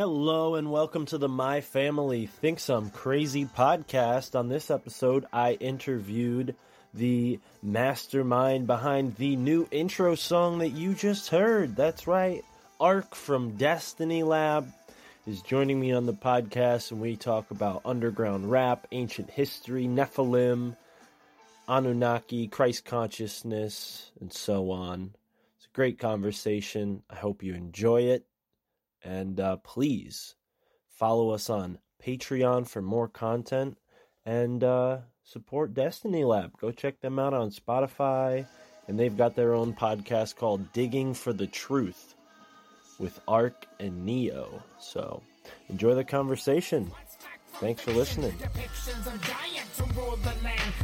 Hello and welcome to the My Family Thinks I'm Crazy podcast. On this episode, I interviewed the mastermind behind the new intro song that you just heard. That's right, Ark from Destiny Lab is joining me on the podcast, and we talk about underground rap, ancient history, Nephilim, Anunnaki, Christ consciousness, and so on. It's a great conversation. I hope you enjoy it. And uh, please follow us on Patreon for more content and uh, support Destiny Lab. Go check them out on Spotify. And they've got their own podcast called Digging for the Truth with Ark and Neo. So enjoy the conversation. Thanks for listening.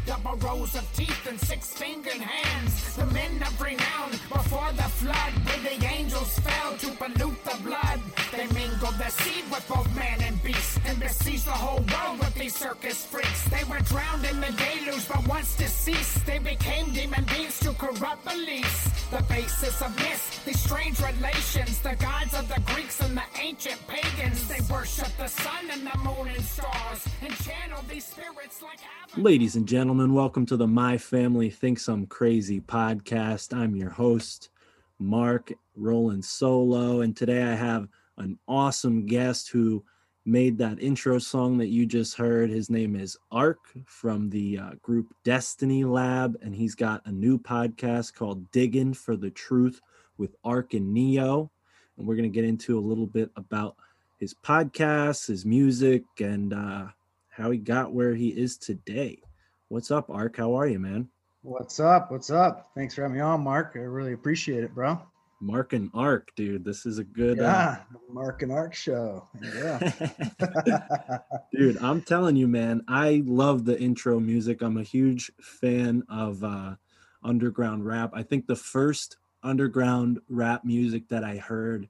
Double rows of teeth and six fingered hands. The men of renown before the flood, where the angels fell to pollute the blood. They mingled their seed with both man and beast, and besieged the whole world with these circus freaks. They were drowned in the deluge, but once deceased, they became demon beings to corrupt beliefs. The basis of myths, these strange relations, the gods of the Greeks and the ancient pagans. They worship the sun and the moon and stars, and channel these spirits like. Ladies and gentlemen, welcome to the My Family Thinks I'm Crazy podcast. I'm your host, Mark Roland Solo, and today I have an awesome guest who made that intro song that you just heard. His name is Ark from the uh, group Destiny Lab, and he's got a new podcast called Digging for the Truth with Ark and Neo. And we're going to get into a little bit about his podcast, his music, and uh, how he got where he is today. What's up, Ark? How are you, man? What's up? What's up? Thanks for having me on, Mark. I really appreciate it, bro. Mark and Ark, dude. This is a good. Yeah, Mark and Ark show. Yeah. Uh... dude, I'm telling you, man. I love the intro music. I'm a huge fan of uh, underground rap. I think the first underground rap music that I heard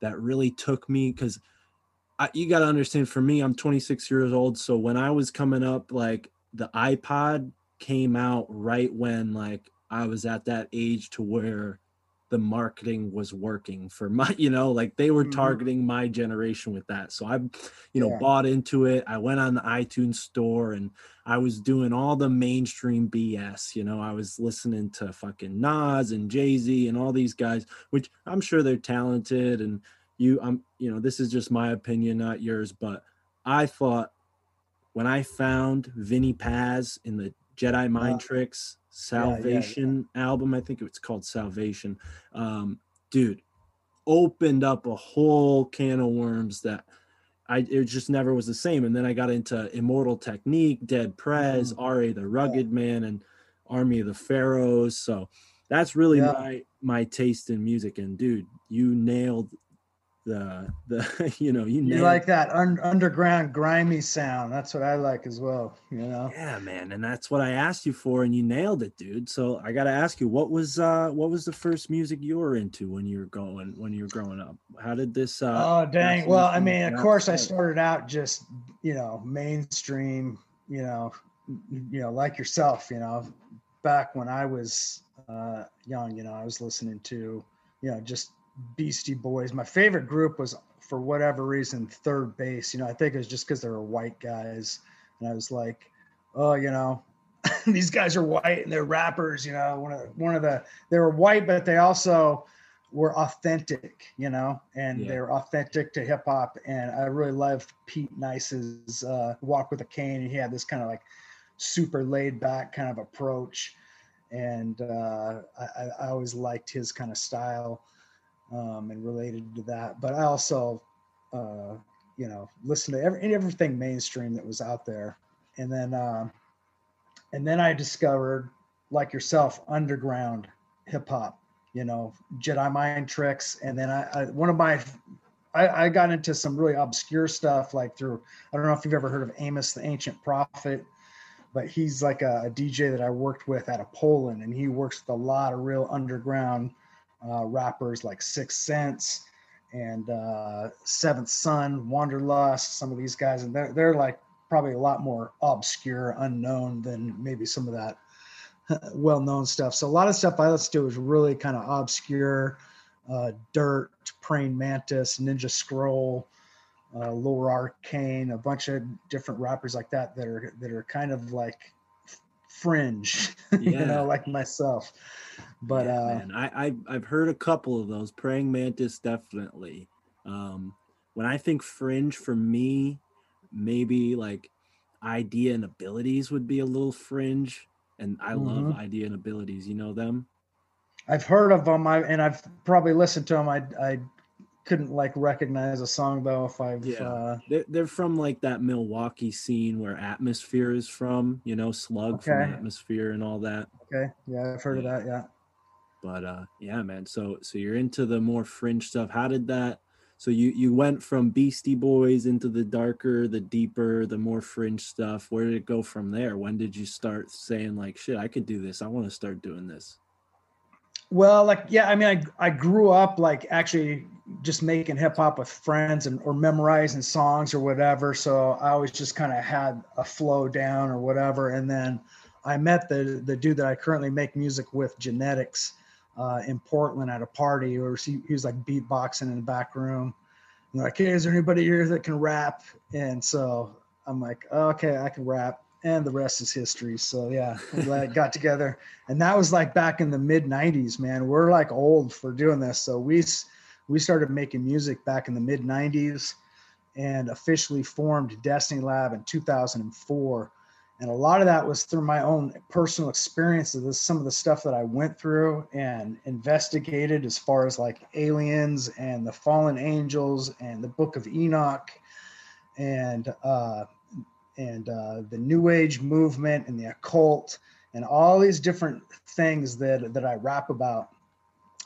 that really took me because you got to understand for me, I'm 26 years old. So when I was coming up, like the iPod came out right when like I was at that age to where the marketing was working for my you know like they were targeting mm-hmm. my generation with that so i you know yeah. bought into it i went on the itunes store and i was doing all the mainstream bs you know i was listening to fucking nas and jay-z and all these guys which i'm sure they're talented and you i'm you know this is just my opinion not yours but i thought when i found Vinnie Paz in the jedi mind uh, tricks Salvation yeah, yeah, album. I think it's called Salvation. Um, dude, opened up a whole can of worms that I it just never was the same. And then I got into Immortal Technique, Dead Prez, mm-hmm. R.A. the Rugged Man, and Army of the Pharaohs. So that's really Yeah. my my taste in music. And dude, you nailed the the you know you You like that un- underground grimy sound. That's what I like as well. You know. yeah man and that's what i asked you for and you nailed it dude so i gotta ask you what was uh what was the first music you were into when you were going when you were growing up how did this uh Oh dang! Well, I mean, of course, I started out just you know mainstream. You know, you know, like yourself. You know, back when I was uh, young, you know, I was listening to you know just Beastie Boys. My favorite group was for whatever reason Third Bass. You know, I think it was just because they were white guys, and I was like, oh, you know. These guys are white and they're rappers, you know. One of the, one of the they were white, but they also were authentic, you know, and Yeah. they're authentic to hip hop. And I really loved Pete Nice's uh, Walk with a Cane. And he had this kind of like super laid back kind of approach. And uh, I, I I always liked his kind of style um, and related to that. But I also, uh, you know, listened to every, everything mainstream that was out there. And then, um, and then I discovered, like yourself, underground hip hop you know, Jedi mind tricks. And then I, I one of my, I, I got into some really obscure stuff like through, I don't know if you've ever heard of Amos the Ancient Prophet, but he's like a, a DJ that I worked with out of Poland, and he works with a lot of real underground uh, rappers like Six Sense and uh, Seventh Son, Wanderlust, some of these guys, and they're they're like probably a lot more obscure, unknown than maybe some of that well-known stuff. So a lot of stuff I listen to is really kind of obscure, uh, Dirt, Praying Mantis, Ninja Scroll, uh, Arcane, a bunch of different rappers like that that are that are kind of like fringe, you know, like myself. But Yeah, uh, man, I, I I've heard a couple of those. Praying Mantis definitely. Um, when I think fringe for me, maybe like Eyedea and Abilities would be a little fringe. And I love Mhm. Eyedea and Abilities. You know them? I've heard of them, I and I've probably listened to them. I I couldn't like recognize a song though if I've Yeah. uh, They're, they're from like that Milwaukee scene where Atmosphere is from. You know, Slug from Okay. Atmosphere and all that. okay, yeah, I've heard Yeah. of that, yeah. but uh yeah man so so you're into the more fringe stuff how did that so you you went from beastie boys into the darker the deeper the more fringe stuff where did it go from there when did you start saying like shit i could do this i want to start doing this Well, like yeah, I mean, I I grew up like actually just making hip hop with friends and or memorizing songs or whatever. So I always just kind of had a flow down or whatever. And then I met the the dude that I currently make music with, Genetics, uh, in Portland at a party, or he, he was like beatboxing in the back room. And like, hey, is there anybody here that can rap? And so I'm like, okay, I can rap. And the rest is history. So yeah, got together. And that was like back in the mid 90s man. We're like old for doing this. So we we started making music back in the mid 90s and officially formed destiny lab in 2004 and a lot of that was through my own personal experiences some of the stuff that i went through and investigated as far as like aliens and the fallen angels and the book of enoch. And uh and uh the new age movement and the occult and all these different things that that I rap about.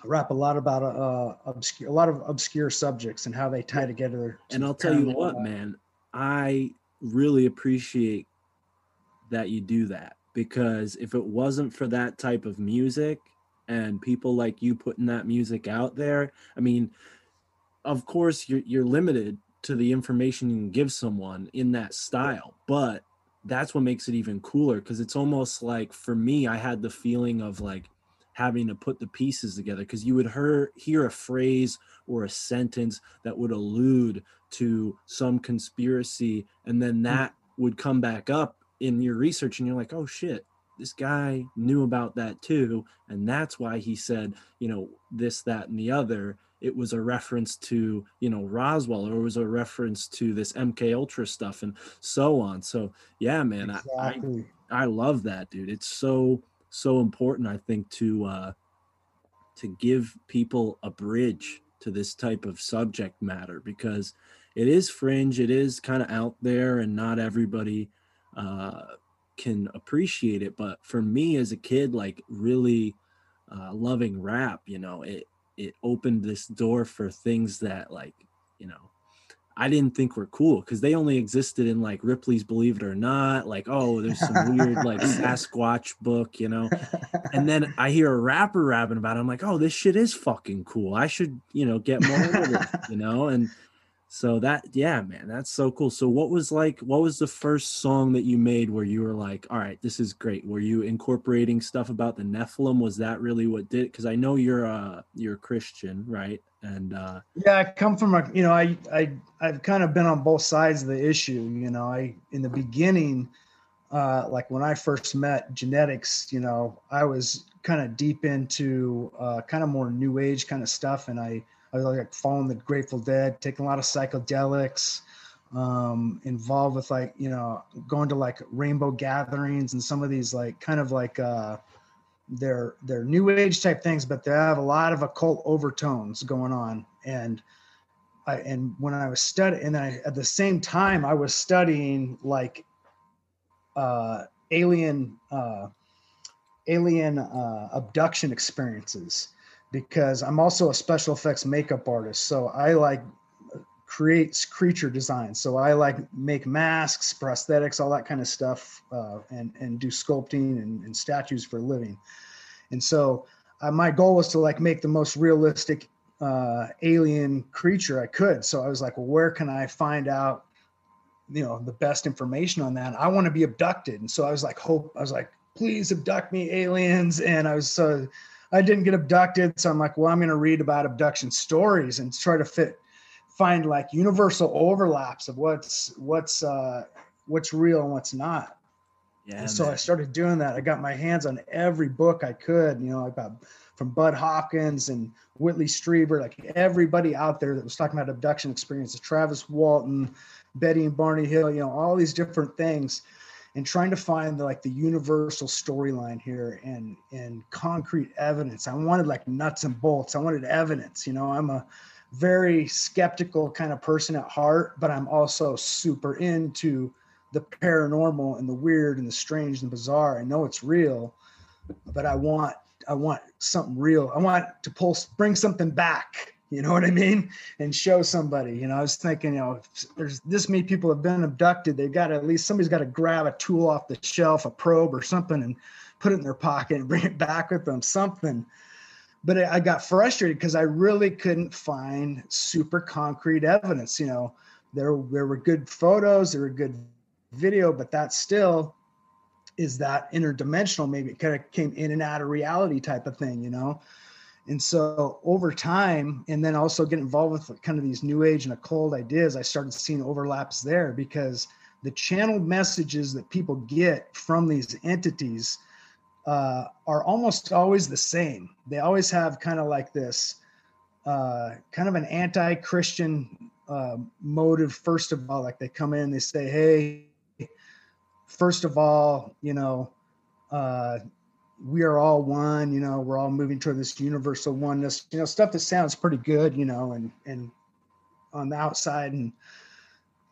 I rap a lot about uh, obscure, a lot of obscure subjects and how they tie together. and i'll tell you what man i really appreciate that you do that because if it wasn't for that type of music and people like you putting that music out there i mean of course you're you're limited to the information you can give someone in that style but that's what makes it even cooler because it's almost like for me i had the feeling of like having to put the pieces together because you would hear hear a phrase or a sentence that would allude to some conspiracy and then mm. that would come back up in your research and you're like oh shit this guy knew about that too and that's why he said you know this that and the other it was a reference to you know roswell or it was a reference to this mk ultra stuff and so on. So yeah man I, I I love that, dude. It's so so important, I think, to uh to give people a bridge to this type of subject matter because it is fringe, it is kind of out there, and not everybody uh can appreciate it. But for me as a kid like really uh, loving rap you know it it opened this door for things that like you know I didn't think were cool because they only existed in like Ripley's Believe It or Not. Like, oh, there's some weird like Sasquatch book, you know. And then I hear a rapper rapping about it. I'm like, oh, this shit is fucking cool. I should, you know, get more into it, you know. And so that, yeah, man, that's so cool. So what was like, what was the first song that you made where you were like, all right, this is great? Were you incorporating stuff about the Nephilim? Was that really what did? Because I know you're a you're a Christian, right? And uh yeah, I come from a, you know, I I I've kind of been on both sides of the issue. You know, I in the beginning, uh, like when I first met genetics, you know, I was kind of deep into uh, kind of more new age kind of stuff, and I I was like following the Grateful Dead, taking a lot of psychedelics, um, involved with like you know going to like rainbow gatherings and some of these like kind of like uh, they're they're new age type things, but they have a lot of occult overtones going on. And I and when I was studying, and I at the same time I was studying like uh, alien uh, alien uh, abduction experiences because I'm also a special effects makeup artist. So I like creates creature designs. So I like make masks, prosthetics, all that kind of stuff, uh, and and do sculpting and, and, statues for a living. And so uh, my goal was to like make the most realistic uh, alien creature I could. So I was like, well, where can I find out, you know, the best information on that? I want to be abducted. And so I was like, hope I was like, please abduct me, aliens. And I was so. Uh, I didn't get abducted. So I'm like, well, I'm going to read about abduction stories and try to fit, find like universal overlaps of what's, what's, uh, what's real and what's not. Yeah. And so man. I started doing that. I got my hands on every book I could, you know, about from Bud Hopkins and Whitley Strieber, like everybody out there that was talking about abduction experiences, Travis Walton, Betty and Barney Hill, you know, all these different things and trying to find the, like the universal storyline here and and concrete evidence. I wanted like nuts and bolts. I wanted evidence. You know, I'm a very skeptical kind of person at heart, but I'm also super into the paranormal and the weird and the strange and the bizarre. I know it's real, but I want I want something real. I want to pull bring something back you know what I mean? And show somebody. You know, I was thinking, you know, there's this many people have been abducted. They've got to, at least somebody's got to grab a tool off the shelf, a probe or something, and put it in their pocket and bring it back with them, something. But I got frustrated because I really couldn't find super concrete evidence. You know, there there were good photos, there were good video, but that still is that interdimensional. Maybe it kind of came in and out of reality type of thing. You know and so over time, and then also get involved with kind of these new age and occult ideas, I started seeing overlaps there because the channeled messages that people get from these entities uh, are almost always the same. They always have kind of like this uh, kind of an anti Christian uh, motive, first of all. Like they come in, they say, hey, first of all, you know, uh, we are all one you know we're all moving toward this universal oneness you know stuff that sounds pretty good you know and and on the outside and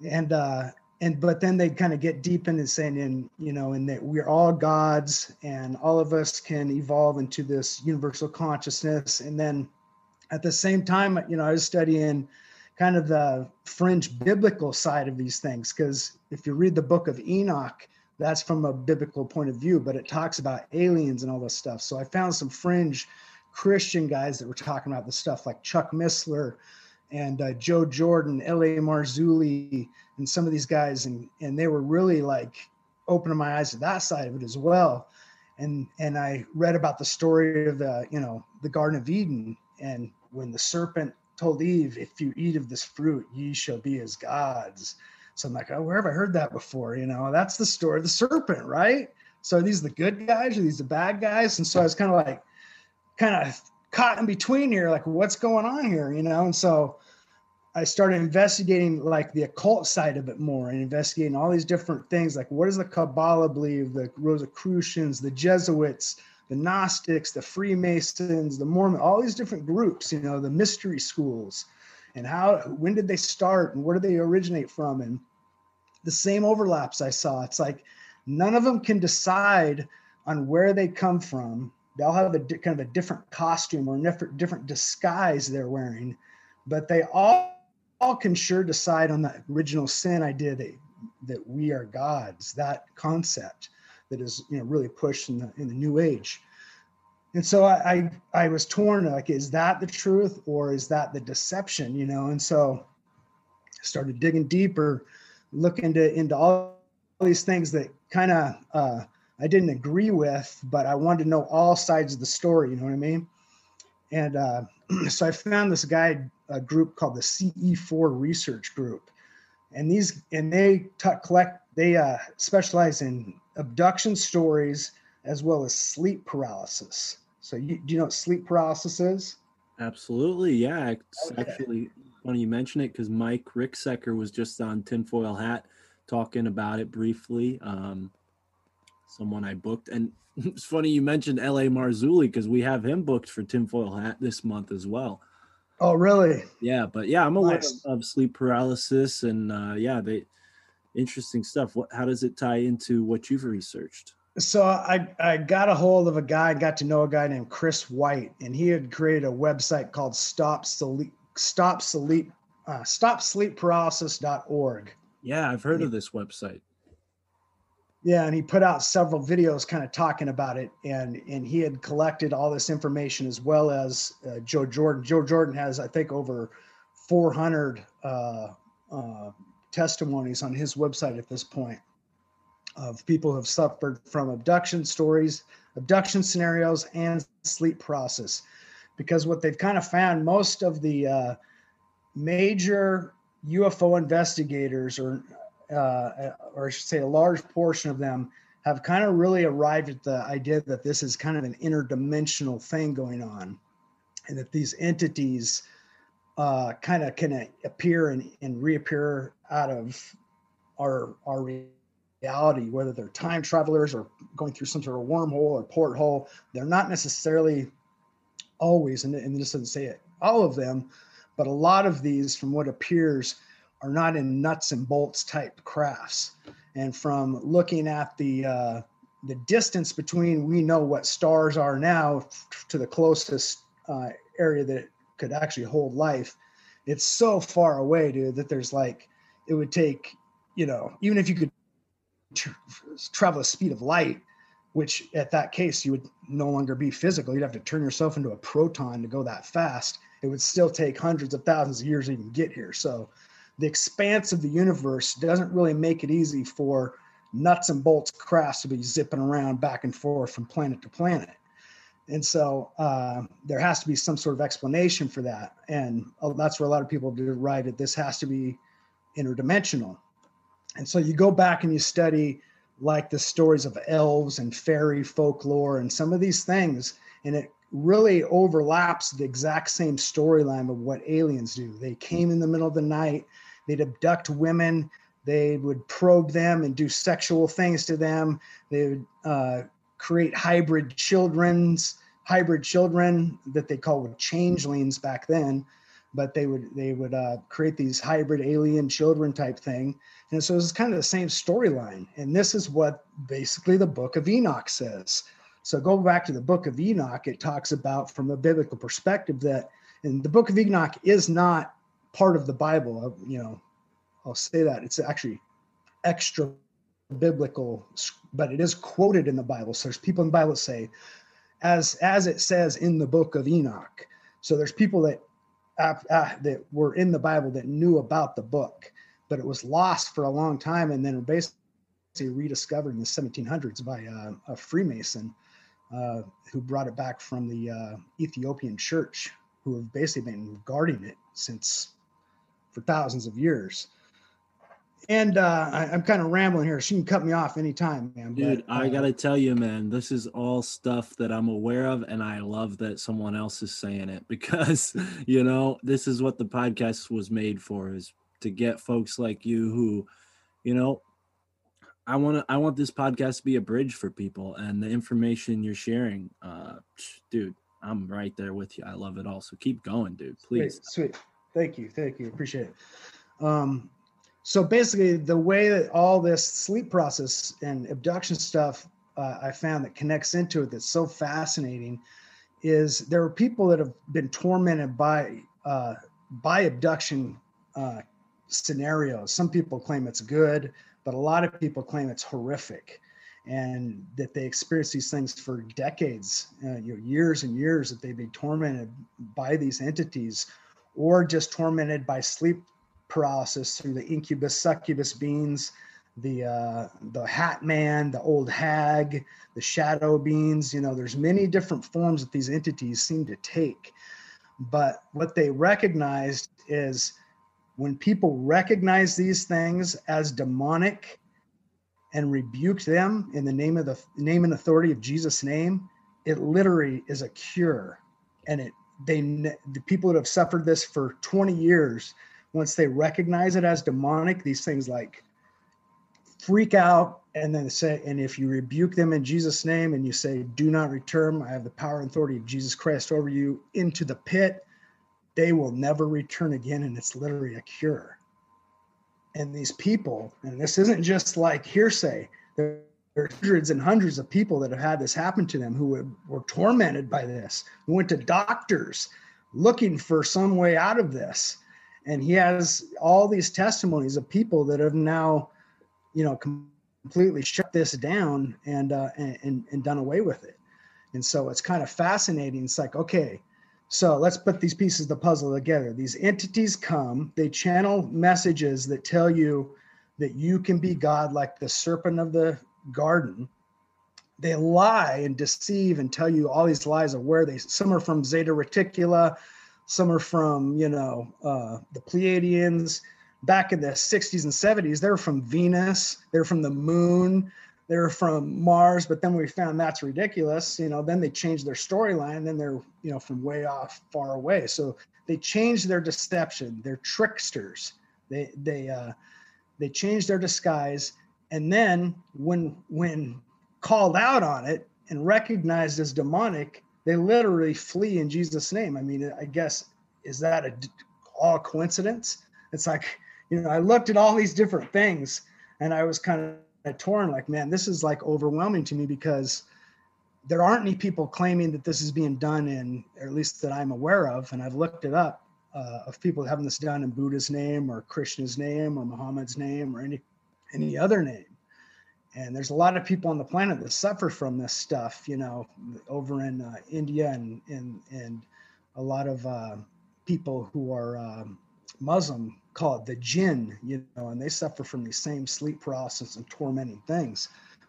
and uh and but then they kind of get deep into saying in you know and that we're all gods and all of us can evolve into this universal consciousness. And then at the same time you know i was studying kind of the fringe biblical side of these things because if you read the book of enoch that's from a biblical point of view, but it talks about aliens and all this stuff. So I found some fringe Christian guys that were talking about this stuff, like Chuck Missler and uh, Joe Jordan, L.A. Marzulli, and some of these guys, and and they were really like opening my eyes to that side of it as well. And and I read about the story of the you know the Garden of Eden, and when the serpent told Eve, "If you eat of this fruit, ye shall be as gods." So I'm like, oh, where have I heard that before? You know, that's the story of the serpent, right? So are these the good guys or these the bad guys? And so I was kind of like, kind of caught in between here, like what's going on here, you know? And so I started investigating like the occult side of it more and investigating all these different things. Like, what does the Kabbalah believe? The Rosicrucians, the Jesuits, the Gnostics, the Freemasons, the Mormon, all these different groups, you know, the mystery schools and how when did they start and where do they originate from and the same overlaps i saw it's like none of them can decide on where they come from. They all have a di- kind of a different costume or different different disguise they're wearing, but they all all can sure decide on the original sin idea that that we are gods. That concept that is you know really pushed in the in the new age. And so I, I I was torn like is that the truth or is that the deception you know and so I started digging deeper looking into into all these things that kind of uh, I didn't agree with, but I wanted to know all sides of the story. You know what I mean? And uh, so I found this guy, a group called the CE4 Research Group, and these and they t- collect they uh, specialize in abduction stories as well as sleep paralysis. So you, do you know what sleep paralysis is? Absolutely, yeah. It's Okay. actually funny you mention it because Mike Ricksecker was just on Tinfoil Hat talking about it briefly. Um, someone I booked, and it's funny you mentioned L.A. Marzulli because we have him booked for Tinfoil Hat this month as well. Oh, really? Yeah, but yeah, I'm aware Nice. of, of sleep paralysis, and uh, yeah, they interesting stuff. What? How does it tie into what you've researched? So I, I got a hold of a guy, got to know a guy named Chris White, and he had created a website called Stop Sleep Stop Sleep uh, StopSleepParalysis.org. Yeah, I've heard of this website. Yeah, and he put out several videos kind of talking about it, and and he had collected all this information as well as uh, Joe Jordan. Joe Jordan has, I think, over 400 uh, uh, testimonies on his website at this point of people who have suffered from abduction stories, abduction scenarios, and sleep process. Because what they've kind of found, most of the uh, major UFO investigators, or uh, or I should say, a large portion of them, have kind of really arrived at the idea that this is kind of an interdimensional thing going on, and that these entities uh, kind of can appear and, and reappear out of our our reality, whether they're time travelers or going through some sort of wormhole or porthole. They're not necessarily always, and, this doesn't say it, all of them, but a lot of these, from what appears, are not in nuts and bolts type crafts. And from looking at the uh, the distance between we know what stars are now to the closest uh, area that could actually hold life, it's so far away, dude, that there's like it would take, you know, even if you could tr- travel the speed of light, which at that case you would no longer be physical. You'd have to turn yourself into a proton to go that fast. It would still take hundreds of thousands of years to even get here. So the expanse of the universe doesn't really make it easy for nuts and bolts crafts to be zipping around back and forth from planet to planet. And so uh, there has to be some sort of explanation for that. And uh, that's where a lot of people derive that this has to be interdimensional. And so you go back and you study like the stories of elves and fairy folklore and some of these things, and it really overlaps the exact same storyline of what aliens do. They came in the middle of the night, they'd abduct women, they would probe them and do sexual things to them. They would uh, create hybrid children's hybrid children that they called changelings back then but they would they would uh, create these hybrid alien children type thing. And so it's kind of the same storyline. And this is what basically the book of enoch says. So go back to the book of enoch it talks about from a biblical perspective that and the book of enoch is not part of the bible uh, you know i'll say that it's actually extra biblical but it is quoted in the bible. So there's people in the bible that say as as it says in the book of enoch. So there's people that uh, uh, that were in the bible that knew about the book but it was lost for a long time and then basically rediscovered in the 1700s by uh, a freemason uh, who brought it back from the uh, ethiopian church who have basically been guarding it since for thousands of years and uh, I, I'm kind of rambling here. She can cut me off anytime, man. Dude, but, I uh, gotta tell you, man, this is all stuff that I'm aware of, and I love that someone else is saying it because you know this is what the podcast was made for is to get folks like you who, you know, I want to I want this podcast to be a bridge for people, and the information you're sharing, uh, dude, I'm right there with you. I love it all. So keep going, dude. Please. Sweet, sweet. Thank you, thank you. Appreciate it. Um, so basically, the way that all this sleep process and abduction stuff uh, I found that connects into it that's so fascinating is there are people that have been tormented by uh, by abduction uh, scenarios. Some people claim it's good, but a lot of people claim it's horrific, and that they experience these things for decades, uh, you know, years and years that they've been tormented by these entities, or just tormented by sleep paralysis through the incubus succubus beings the uh, the hat man, the old hag, the shadow beings. You know, there's many different forms that these entities seem to take. But what they recognized is when people recognize these things as demonic and rebuke them in the name of the name and authority of Jesus' name, it literally is a cure. And it they the people that have suffered this for 20 years, once they recognize it as demonic, these things like freak out and then say, and if you rebuke them in Jesus' name and you say, Do not return, I have the power and authority of Jesus Christ over you into the pit, they will never return again. And it's literally a cure. And these people, and this isn't just like hearsay, there are hundreds and hundreds of people that have had this happen to them who were tormented by this, who went to doctors looking for some way out of this. And he has all these testimonies of people that have now you know, completely shut this down and, uh, and, and done away with it. And so it's kind of fascinating. It's like, okay, so let's put these pieces of the puzzle together. These entities come, they channel messages that tell you that you can be God like the serpent of the garden. They lie and deceive and tell you all these lies of where they, some are from Zeta Reticuli, some are from, you know, uh, the Pleiadians, back in the 60s and 70s, they're from Venus, they're from the moon, they're from Mars, but then we found that's ridiculous. You know, then they changed their storyline, then they're, you know, from way off far away. So they changed their deception. They're tricksters. They they uh they changed their disguise. And then when when called out on it and recognized as demonic, they literally flee in Jesus' name. I mean, I guess is that a all coincidence? It's like you know, I looked at all these different things and I was kind of torn like, man, this is like overwhelming to me because there aren't any people claiming that this is being done in, or at least that I'm aware of. And I've looked it up uh, of people having this done in Buddha's name or Krishna's name or Muhammad's name or any, any other name. And there's a lot of people on the planet that suffer from this stuff, you know, over in uh, India and, and, and a lot of uh, people who are um, Muslim call it the jinn, you know, and they suffer from these same sleep paralysis and tormenting things.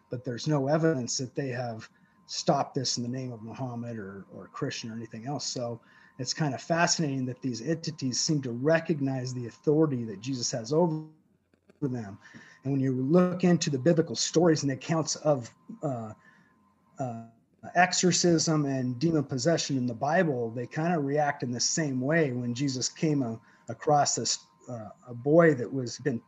But there's no evidence that they have stopped this in the name of Muhammad or, or Christian or anything else. So it's kind of fascinating that these entities seem to recognize the authority that Jesus has over them. And when you look into the biblical stories and accounts of uh, uh, exorcism and demon possession in the Bible, they kind of react in the same way when Jesus came a, across this uh, a boy that was been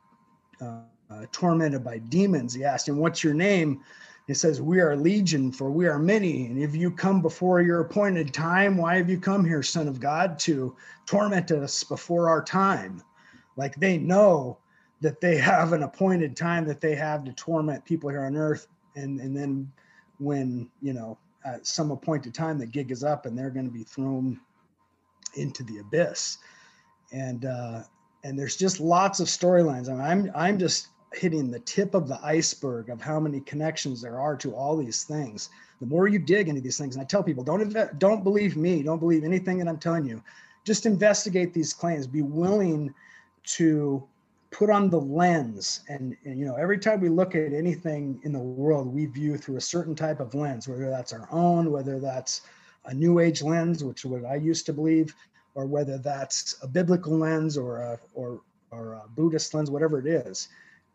uh, uh, tormented by demons. He asked him, "What's your name?" He says, "We are legion, for we are many. And if you come before your appointed time, why have you come here, Son of God, to torment us before our time?" Like they know that they have an appointed time that they have to torment people here on earth, and and then when you know at some appointed time the gig is up and they're going to be thrown into the abyss and uh, and there's just lots of storylines. I mean, I'm I'm just hitting the tip of the iceberg of how many connections there are to all these things. The more you dig into these things, and I tell people, don't don't believe me, don't believe anything that I'm telling you. Just investigate these claims. Be willing to put on the lens. And, and, you know every time we look at anything in the world we view through a certain type of lens whether that's our own whether that's a new age lens which is what i used to believe or whether that's a biblical lens or a, or, or a Buddhist lens, whatever it is,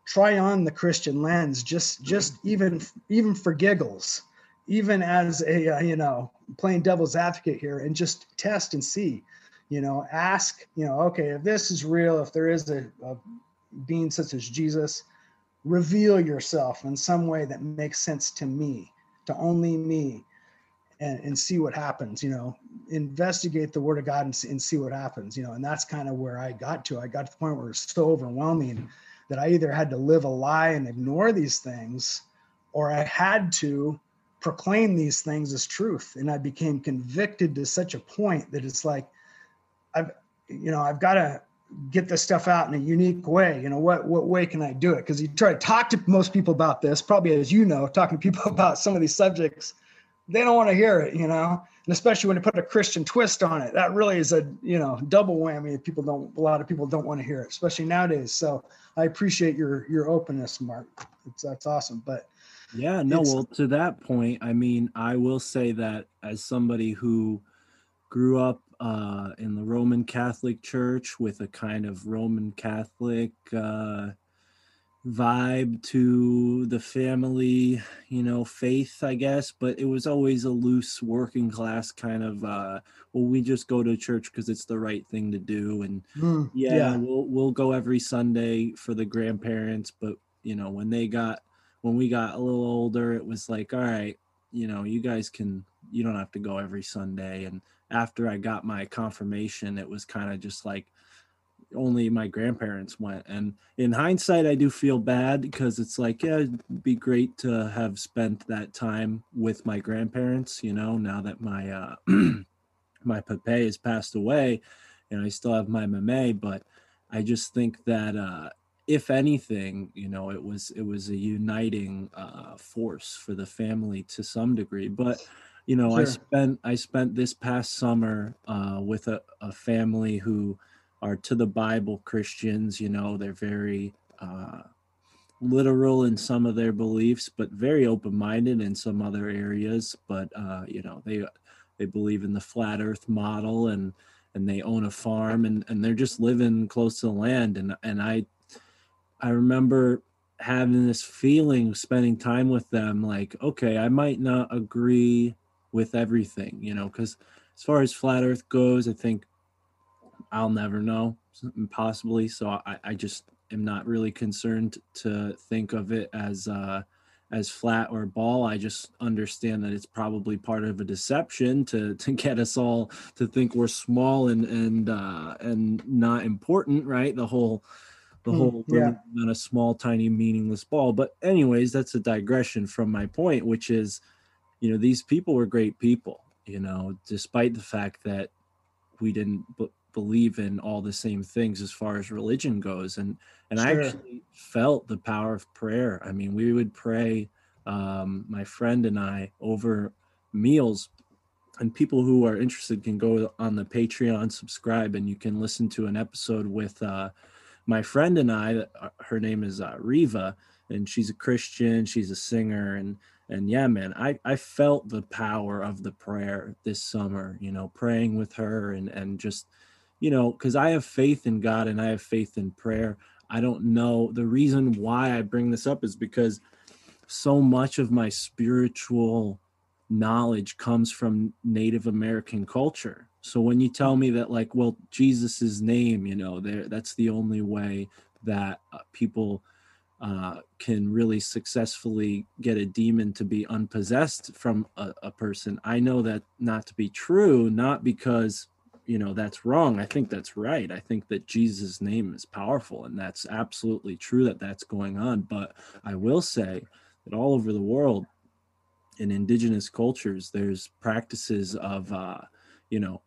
try on the Christian lens, just, just even, even for giggles, even as a, uh, you know, playing devil's advocate here and just test and see, you know, ask, you know, okay, if this is real, if there is a, a being such as Jesus, reveal yourself in some way that makes sense to me, to only me and, and see what happens you know? Investigate the word of god and see, and see what happens you know? And that's kind of where i got to. I got to the point where it's so overwhelming that I either had to live a lie and ignore these things, or I had to proclaim these things as truth. And I became convicted to such a point that it's like, I've, you know, I've got to get this stuff out in a unique way. You know, what what way can I do it? Because you try to talk to most people about this, probably as you know, talking to people about some of these subjects, they don't want to hear it. You know, and especially when you put a Christian twist on it, that really is a you know double whammy. People don't, a lot of people don't want to hear it, especially nowadays. So I appreciate your your openness, Mark. It's that's awesome. But yeah, no, well, to that point, I mean, I will say that as somebody who grew up uh, in the Roman Catholic Church with a kind of Roman Catholic uh, vibe to the family, you know, faith, I guess, but it was always a loose working class kind of uh well we just go to church because it's the right thing to do. And mm, yeah, yeah, we'll we'll go every Sunday for the grandparents, but you know, when they got when we got a little older, it was like, all right, you know, you guys can you don't have to go every Sunday. And after I got my confirmation, it was kind of just like only my grandparents went. And in hindsight, I do feel bad because it's like, yeah, it'd be great to have spent that time with my grandparents, you know, now that my uh my pape has passed away and I still have my mame, but I just think that uh if anything, you know, it was it was a uniting uh force for the family to some degree. But you know, I spent I spent this past summer uh with a, a family who are to the Bible Christians. You know, they're very uh, literal in some of their beliefs, but very open minded in some other areas. But uh, you know, they they believe in the flat Earth model and and they own a farm and and they're just living close to the land. And and I I remember having this feeling spending time with them like okay i might not agree with everything you know because as far as flat earth goes i think I'll never know, possibly. So I, I just am not really concerned to think of it as uh, as flat or ball. I just understand that it's probably part of a deception to to get us all to think we're small and and uh, and not important, right? The whole the Hmm, whole yeah. not a small, tiny, meaningless ball. But anyways, that's a digression from my point, which is, you know, these people were great people. You know, despite the fact that we didn't b- believe in all the same things as far as religion goes. And and i actually felt the power of prayer. I mean we would pray um, my friend and i over meals and people who are interested can go on the patreon subscribe and you can listen to an episode with uh, my friend and i. Her name is uh, riva and she's a christian she's a singer and and yeah man i i felt the power of the prayer this summer you know praying with her and and just you know because i have faith in god and i have faith in prayer. I don't know. The reason why i bring this up is because so much of my spiritual knowledge comes from native american culture. So when you tell me that like well jesus's name you know there that's the only way that uh, people uh, can really successfully get a demon to be unpossessed from a, a person. I know that not to be true, not because you know that's wrong. I think that's right. I think that Jesus' name is powerful, and that's absolutely true that that's going on. But I will say that all over the world, in indigenous cultures, there's practices of uh, you know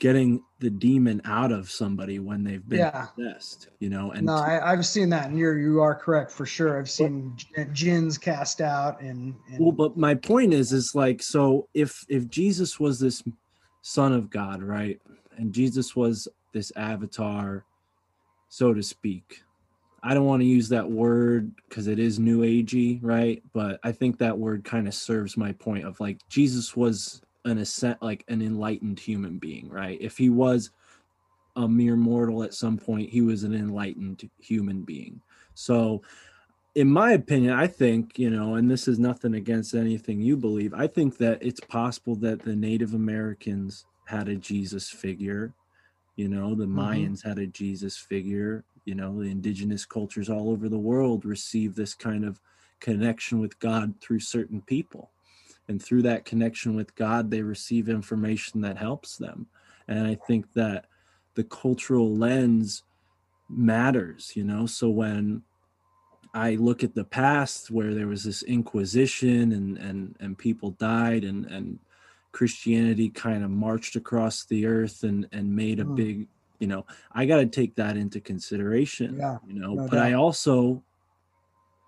getting the demon out of somebody when they've been Yeah. possessed. You know, and no, I, I've seen that, and you're you are correct for sure. I've seen j- jinns cast out, and, and Well, but my point is, is like, so if if Jesus was this son of God, right, and Jesus was this avatar, so to speak. I don't want to use that word because it is new agey, right? But I think that word kind of serves my point of like Jesus was an ascent, like an enlightened human being, right? If he was a mere mortal at some point, he was an enlightened human being. So in my opinion, I think, you know, and this is nothing against anything you believe, I think that it's possible that the Native Americans had a Jesus figure, you know, the mm-hmm. Mayans had a Jesus figure, you know, the indigenous cultures all over the world receive this kind of connection with God through certain people. And through that connection with God, they receive information that helps them. And I think that the cultural lens matters you know so when i look at the past where there was this inquisition and and and people died and and christianity kind of marched across the earth and and made a Mm. big you know i got to take that into consideration Yeah, you know no but i also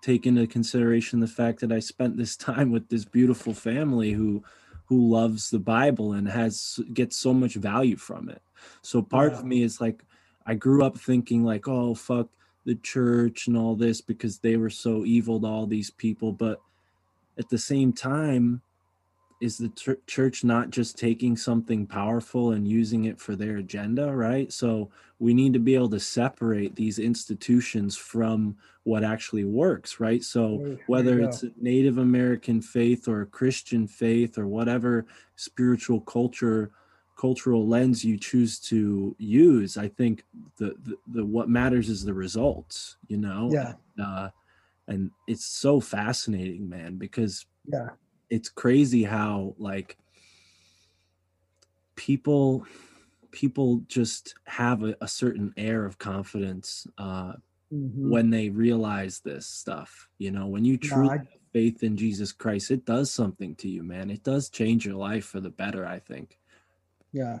take into consideration the fact that i spent this time with this beautiful family who who loves the bible and has gets so much value from it. So part Yeah. of me is like i grew up thinking like oh fuck the church and all this because they were so evil to all these people. But at the same time is the chur- church not just taking something powerful and using it for their agenda right? So we need to be able to separate these institutions from what actually works right so whether it's a native american faith or a christian faith or whatever spiritual culture cultural lens you choose to use i think the the, the what matters is the results you know Yeah. uh, and it's so fascinating man because Yeah. it's crazy how like people people just have a, a certain air of confidence uh Mhm. when they realize this stuff you know when you truly I- have faith in jesus christ it does something to you man it does change your life for the better i think Yeah.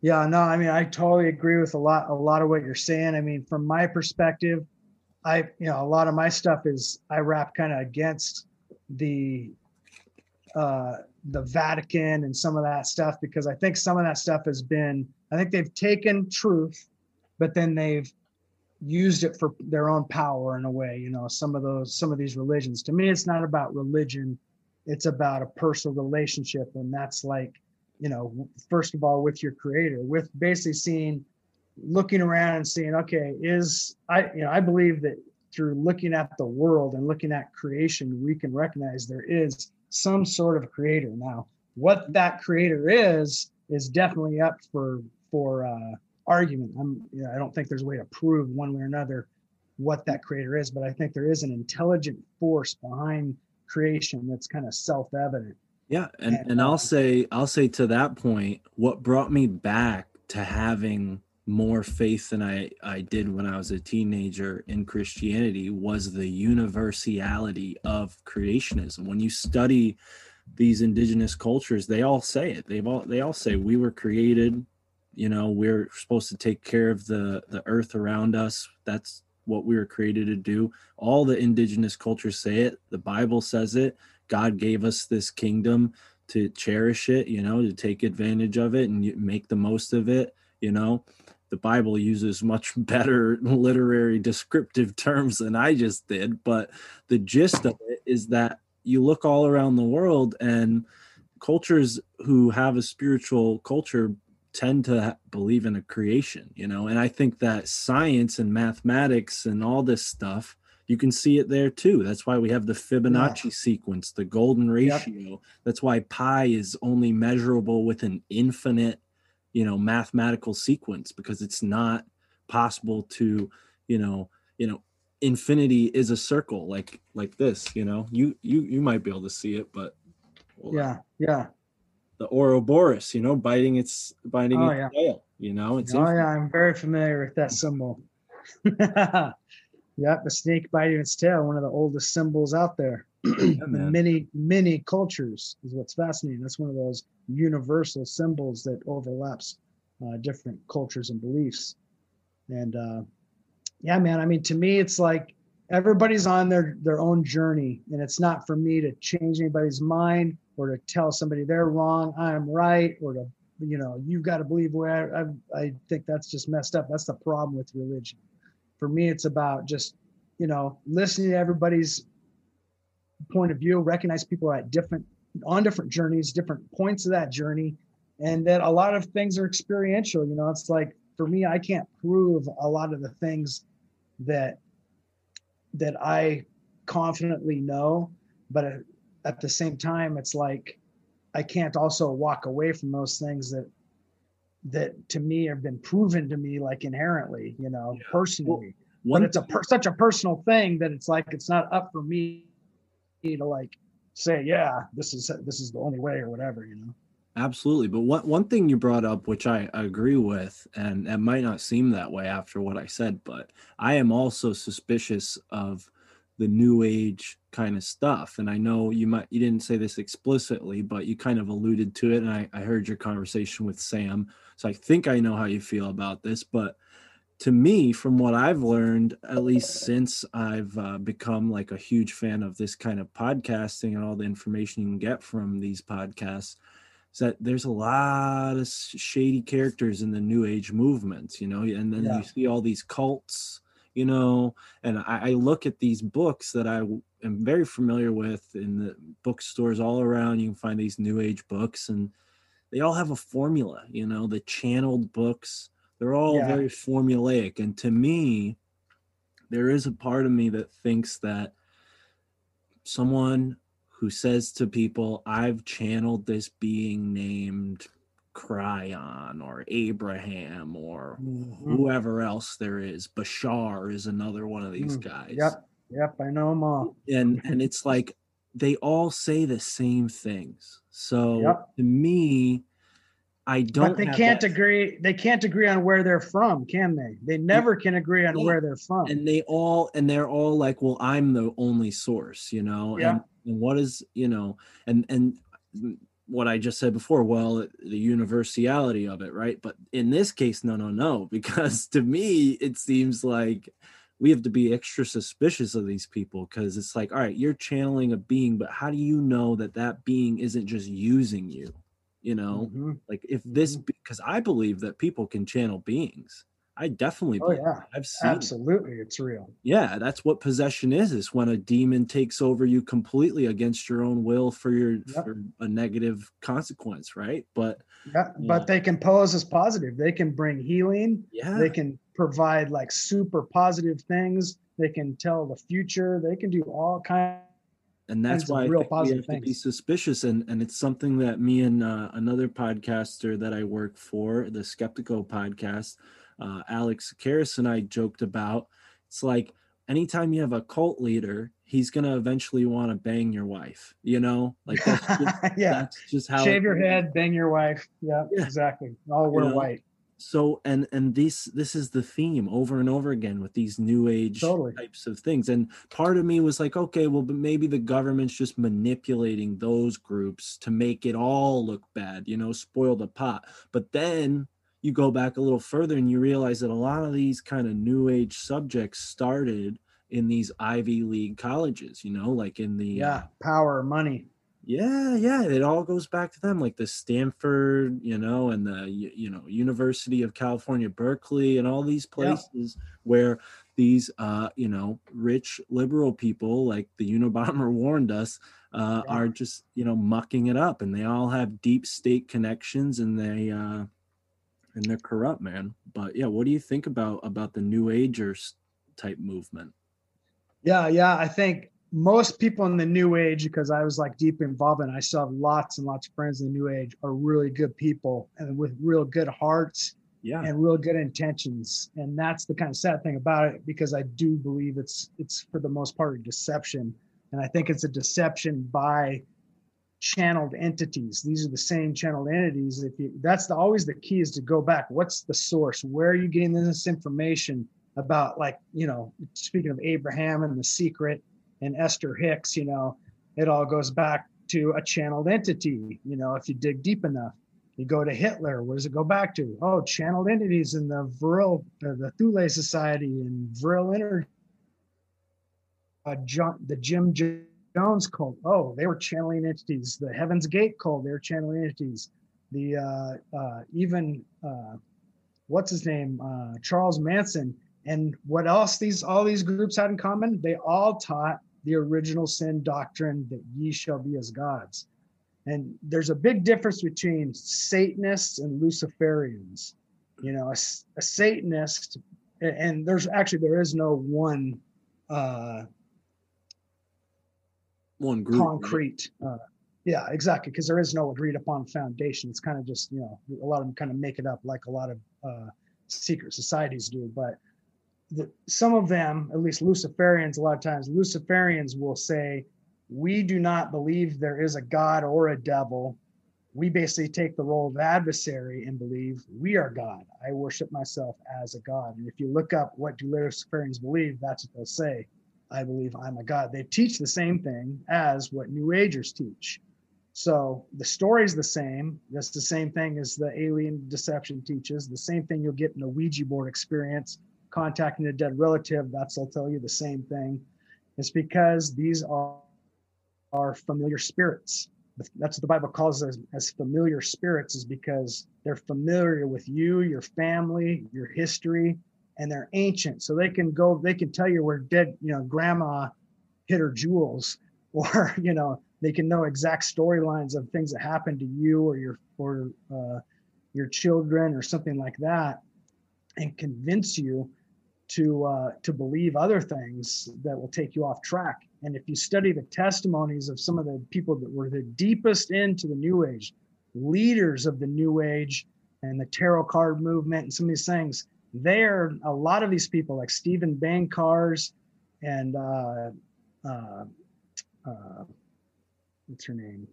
Yeah, no, I mean, I totally agree with a lot, a lot of what you're saying. I mean, from my perspective, I, you know, a lot of my stuff is I rap kind of against the, uh, the Vatican and some of that stuff because I think some of that stuff has been, I think they've taken truth, but then they've used it for their own power in a way. You know, some of those, some of these religions. To me, it's not about religion; it's about a personal relationship, and that's like you know, first of all, with your creator, with basically seeing, looking around and seeing, okay, is I, you know, I believe that through looking at the world and looking at creation, we can recognize there is some sort of creator. Now, what that creator is, is definitely up for, for, uh, argument. I'm, you know, I don't think there's a way to prove one way or another what that creator is, but I think there is an intelligent force behind creation that's kind of self-evident. Yeah, and And, and I'll say I'll say to that point, what brought me back to having more faith than I I did when I was a teenager in Christianity was the universality of creationism. When you study these indigenous cultures, they all say it. They've all they all say we were created, you know, we're supposed to take care of the the earth around us. That's what we were created to do. All the indigenous cultures say it. The Bible says it. God gave us this kingdom to cherish it, you know, to take advantage of it and make the most of it, you know. The Bible uses much better literary descriptive terms than I just did, but the gist of it is that you look all around the world and cultures who have a spiritual culture tend to believe in a creation, you know. And I think that science and mathematics and all this stuff you can see it there too. That's why we have the Fibonacci sequence, the golden Yep. ratio. That's why pi is only measurable with an infinite, you know, mathematical sequence because it's not possible to, you know, you know, infinity is a circle like like this, you know. You you you might be able to see it, but on. Yeah. Yeah. the Ouroboros, you know, biting its biting Oh, its yeah. tail, you know. It's oh infinite. yeah, I'm very familiar with that symbol. yep, the snake biting its tail, one of the oldest symbols out there. Yeah, many, many cultures is what's fascinating. That's one of those universal symbols that overlaps uh, different cultures and beliefs. And uh, yeah, man, I mean, to me, it's like everybody's on their their own journey, and it's not for me to change anybody's mind or to tell somebody they're wrong, I'm right, or to you know, you've got to believe where I, I think that's just messed up. That's the problem with religion. For me, it's about just, you know, listening to everybody's point of view, recognize people are at different, on different journeys, different points of that journey. And that a lot of things are experiential. You know, it's like for me, I can't prove a lot of the things that, that I confidently know, but at- the same time, it's like, I can't also walk away from those things that that to me have been proven to me like inherently, you know, personally. One but it's a per- such a personal thing that it's like it's not up for me to like say, yeah, this is this is the only way or whatever, you know. Absolutely. But one, one thing you brought up, which I agree with, and it might not seem that way after what I said, but I am also suspicious of the new age kind of stuff. And I know you might, you didn't say this explicitly, but you kind of alluded to it. And I, I heard your conversation with Sam. So I think I know how you feel about this. But to me, from what I've learned, at least since I've uh, become like a huge fan of this kind of podcasting and all the information you can get from these podcasts, is that there's a lot of shady characters in the new age movement, you know, and then Yeah. you see all these cults, you know, and I, I look at these books that I am very familiar with in the bookstores all around. You can find these new age books, and they all have a formula, you know, the channeled books. They're all Yeah. very formulaic, and to me, there is a part of me that thinks that someone who says to people, I've channeled this being named Kryon or Abraham or Mhm. whoever else there is. Bashar is another one of these Mm, guys. Yep. Yep. I know them all. And and it's like they all say the same things. So Yep. to me, I don't But they can't that- agree. They can't agree on where they're from, can they? They never can agree on Yeah. where they're from. and they all and they're all like well i'm the only source you know Yeah. and, and what is you know and and what i just said before well the universality of it right but in this case no no no because to me it seems like we have to be extra suspicious of these people because it's like all right you're channeling a being but how do you know that that being isn't just using you you know Mhm. like if this Mhm. because i believe that people can channel beings i definitely Oh believe yeah, it. i've seen it. absolutely, it's real. Yeah, that's what possession is. Is when a demon takes over you completely against your own will for your Yep. for a negative consequence, right? But Yeah, Yeah. but they can pose as positive. They can bring healing. yeah, They can provide like super positive things. They can tell the future. They can do all kinds. And that's kinds why I real think we have to be suspicious. And and it's something that me and uh, another podcaster that I work for, the Skeptical podcast, uh, Alex Karras and I joked about. It's like anytime you have a cult leader, he's gonna eventually want to bang your wife. You know, like that's just, yeah. that's just how Shave your head, bang your wife. Yeah, Yeah. exactly. All wear know, white. So and and this this is the theme over and over again with these new age Totally. types of things and part of me was like okay well but maybe the government's just manipulating those groups to make it all look bad you know spoil the pot but then you go back a little further and you realize that a lot of these kind of new age subjects started in these ivy league colleges you know like in the uh, Yeah, power, money. Yeah, yeah, it all goes back to them, like the Stanford, you know, and the you, know University of California, Berkeley, and all these Yeah. places where these uh, you know rich liberal people, like the Unabomber warned us, uh, Yeah. are just you know mucking it up, and they all have deep state connections, and they uh, and they're corrupt, man. But yeah, what do you think about about the New Agers type movement? Yeah, yeah. I think most people in the new age, because I was like deep involved and I still have lots and lots of friends in the new age, are really good people and with real good hearts Yeah, and real good intentions. And that's the kind of sad thing about it, because I do believe it's it's for the most part a deception. And I think it's a deception by channeled entities. These are the same channeled entities. If you that's the always the key is to go back. What's the source? Where are you getting this information about like, you know, speaking of Abraham and the secret and Esther Hicks, you know, it all goes back to a channeled entity, you know, if you dig deep enough. You go to Hitler. Where does it go back to? Oh, channeled entities in the Vril, uh, the Thule Society and Vril Energy. Uh, John, the Jim Jones cult. Oh, they were channeling entities. The Heaven's Gate cult. They were channeling entities. The uh, uh, even uh, what's his name? Uh, Charles Manson. And what else? These all these groups had in common? They all taught the original sin doctrine that ye shall be as gods. And there's a big difference between Satanists and Luciferians. You know, a Satanist, and there's actually there is no one uh, one group. right? concrete. Uh, yeah, exactly, because there is no agreed upon foundation. It's kind of just you know a lot of them kind of make it up like a lot of uh, secret societies do. But the, some of them, at least Luciferians, a lot of times Luciferians will say, "We do not believe there is a god or a devil. we basically take the role of adversary and believe we are God. I worship myself as a God. And if you look up what do Luciferians believe, that's what they'll say. I believe I'm a God. They teach the same thing as what New Agers teach. So the story's the same. That's the same thing as the alien deception teaches. The same thing you'll get in a Ouija board experience, contacting a dead relative. That's they'll tell you the same thing. It's because these are are familiar spirits. That's what the Bible calls as, as familiar spirits, is because they're familiar with you, your family, your history, and they're ancient. So they can go, they can tell you where dead, you know, grandma hid her jewels, or you know, they can know exact storylines of things that happened to you or your or uh, your children or something like that, and convince you to uh, to believe other things that will take you off track. And if you study the testimonies of some of the people that were the deepest into the New Age, leaders of the New Age and the tarot card movement, and some of these things, there a lot of these people like Steven Bancarz and uh, uh, uh, what's her name?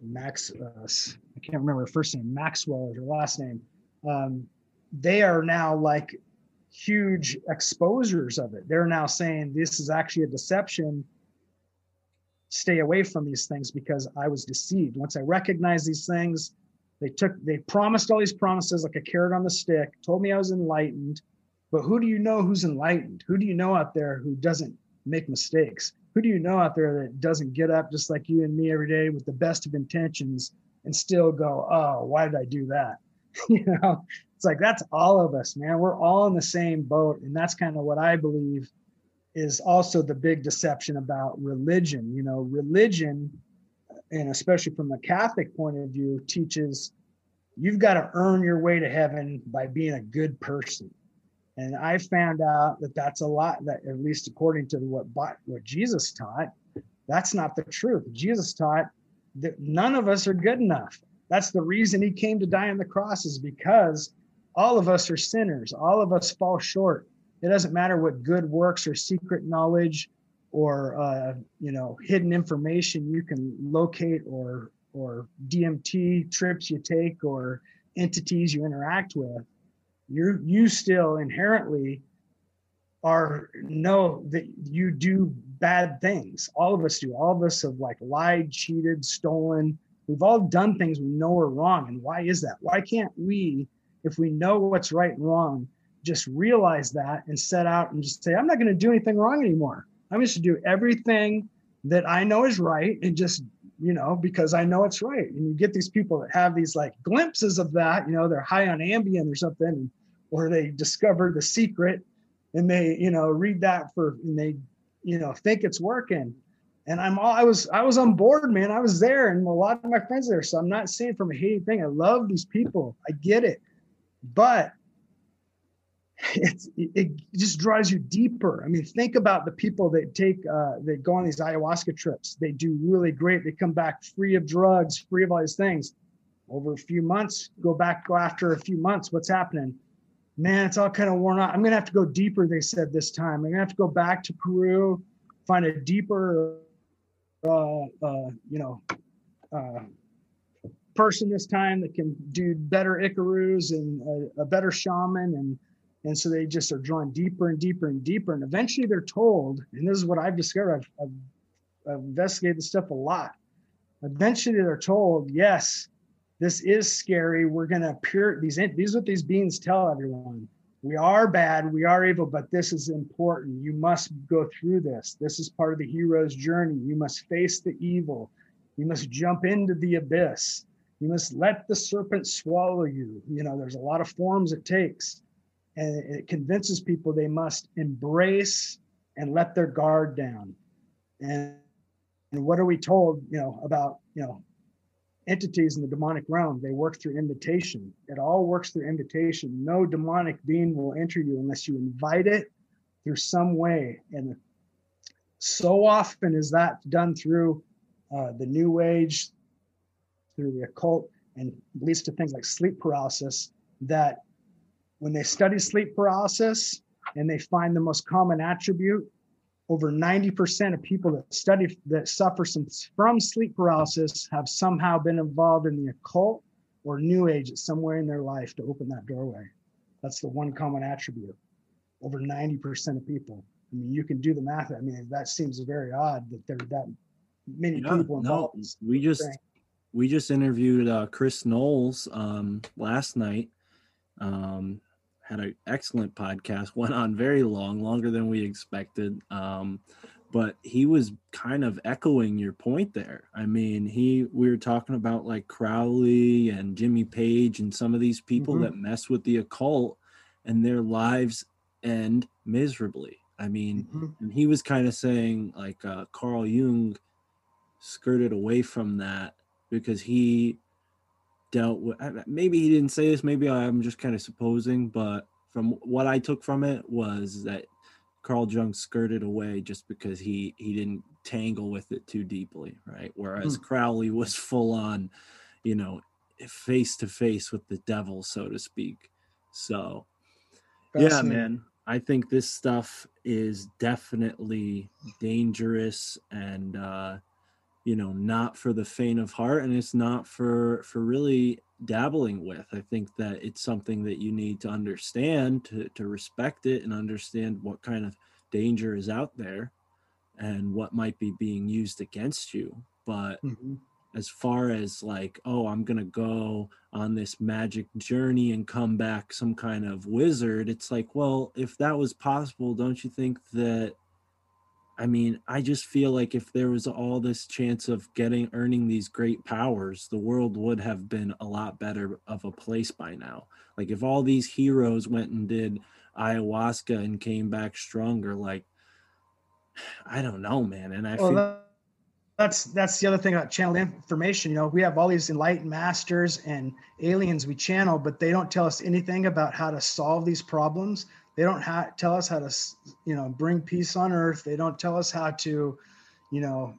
Max, uh, I can't remember her first name, Maxwell is her last name. Um, they are now like huge exposures of it. They're now saying this is actually a deception. Stay away from these things because I was deceived. Once I recognized these things, they took, they promised all these promises like a carrot on the stick, told me I was enlightened. But who do you know who's enlightened? Who do you know out there who doesn't make mistakes? who do you know out there that doesn't get up just like you and me every day with the best of intentions and still go, oh, why did I do that? you know, it's like that's all of us, man. We're all in the same boat. And that's kind of what I believe is also the big deception about religion. You know, religion, and especially from the Catholic point of view, teaches you've got to earn your way to heaven by being a good person. And I found out that that's a lot that, at least according to what what Jesus taught, that's not the truth. Jesus taught that none of us are good enough. That's the reason he came to die on the cross is because all of us are sinners. All of us fall short. It doesn't matter what good works or secret knowledge or uh, you know hidden information you can locate or or DMT trips you take or entities you interact with you you still inherently are know that you do bad things. All of us do. All of us have like lied, cheated, stolen. We've all done things we know are wrong. And why is that? Why can't we, if we know what's right and wrong, just realize that and set out and just say, I'm not going to do anything wrong anymore. I'm just to do everything that I know is right and just, you know, because I know it's right. And you get these people that have these like glimpses of that, you know, they're high on Ambien or something. Or they discover the secret and they you know read that for and they you know think it's working and i'm all i was i was on board man i was there and a lot of my friends there so i'm not saying from a hating thing i love these people i get it but it's it just drives you deeper. I mean think about the people that take uh they go on these ayahuasca trips. They do really great. They come back free of drugs free of all these things. Over a few months go back go after a few months what's happening? Man, it's all kind of worn out. I'm going to have to go deeper, they said this time. I'm going to have to go back to Peru, find a deeper, uh, uh, you know, uh, person this time that can do better icaros and a, a, better shaman. And, and so they just are drawn deeper and deeper and deeper. And eventually they're told, and this is what I've discovered, I've, I've, I've investigated this stuff a lot. Eventually they're told, yes, this is scary. We're going to appear these these what these beings tell everyone. We are bad, we are evil, but this is important. You must go through this. This is part of the hero's journey. You must face the evil. You must jump into the abyss. You must let the serpent swallow you. You know, there's a lot of forms it takes. And it convinces people they must embrace and let their guard down. And, and what are we told, you know, about, you know, entities in the demonic realm, they work through invitation. It all works through invitation. No demonic being will enter you unless you invite it through some way. And so often is that done through uh, the new age, through the occult, and leads to things like sleep paralysis. That when they study sleep paralysis and they find the most common attribute over 90% of people that study that suffer some, from sleep paralysis have somehow been involved in the occult or new age somewhere in their life to open that doorway. That's the one common attribute. Over 90% of people. I mean, you can do the math. I mean, that seems very odd that there are that many Yeah, people involved. in this we just thing. We just interviewed uh, Chris Knowles um, last night. Um, had an excellent podcast. Went on very long, longer than we expected. Um, but he was kind of echoing your point there. I mean, he we were talking about like Crowley and Jimmy Page and some of these people Mhm. that mess with the occult, and their lives end miserably. I mean, Mhm. and he was kind of saying like uh, Carl Jung skirted away from that because he dealt with maybe he didn't say this maybe i'm just kind of supposing but from what i took from it was that carl jung skirted away just because he he didn't tangle with it too deeply right? Whereas crowley was full on you know, face to face with the devil so to speak. So yeah man i think this stuff is definitely dangerous and uh you know not for the faint of heart and it's not for for really dabbling with i think that it's something that you need to understand to to respect it and understand what kind of danger is out there and what might be being used against you but Mhm. as far as like oh i'm gonna go on this magic journey and come back some kind of wizard it's like well if that was possible don't you think that i mean i just feel like if there was all this chance of getting earning these great powers the world would have been a lot better of a place by now like if all these heroes went and did ayahuasca and came back stronger like i don't know man and i Well, feel that- that's that's the other thing about channel information. You know, we have all these enlightened masters and aliens we channel, but they don't tell us anything about how to solve these problems. They don't ha- tell us how to, you know, bring peace on earth. They don't tell us how to, you know,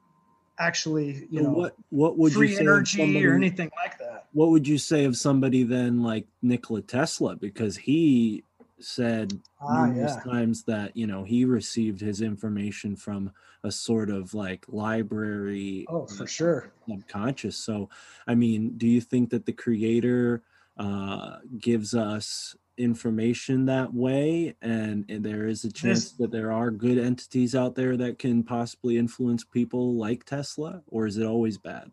actually, you So know, what what would you free say of energy somebody- or anything like that. what would you say of somebody then like Nikola Tesla because he said Ah, numerous yeah. times that you know he received his information from a sort of like library Oh, for sure. subconscious so i mean do you think that the creator uh gives us information that way and, and there is a chance that there are good entities out there that can possibly influence people like tesla or is it always bad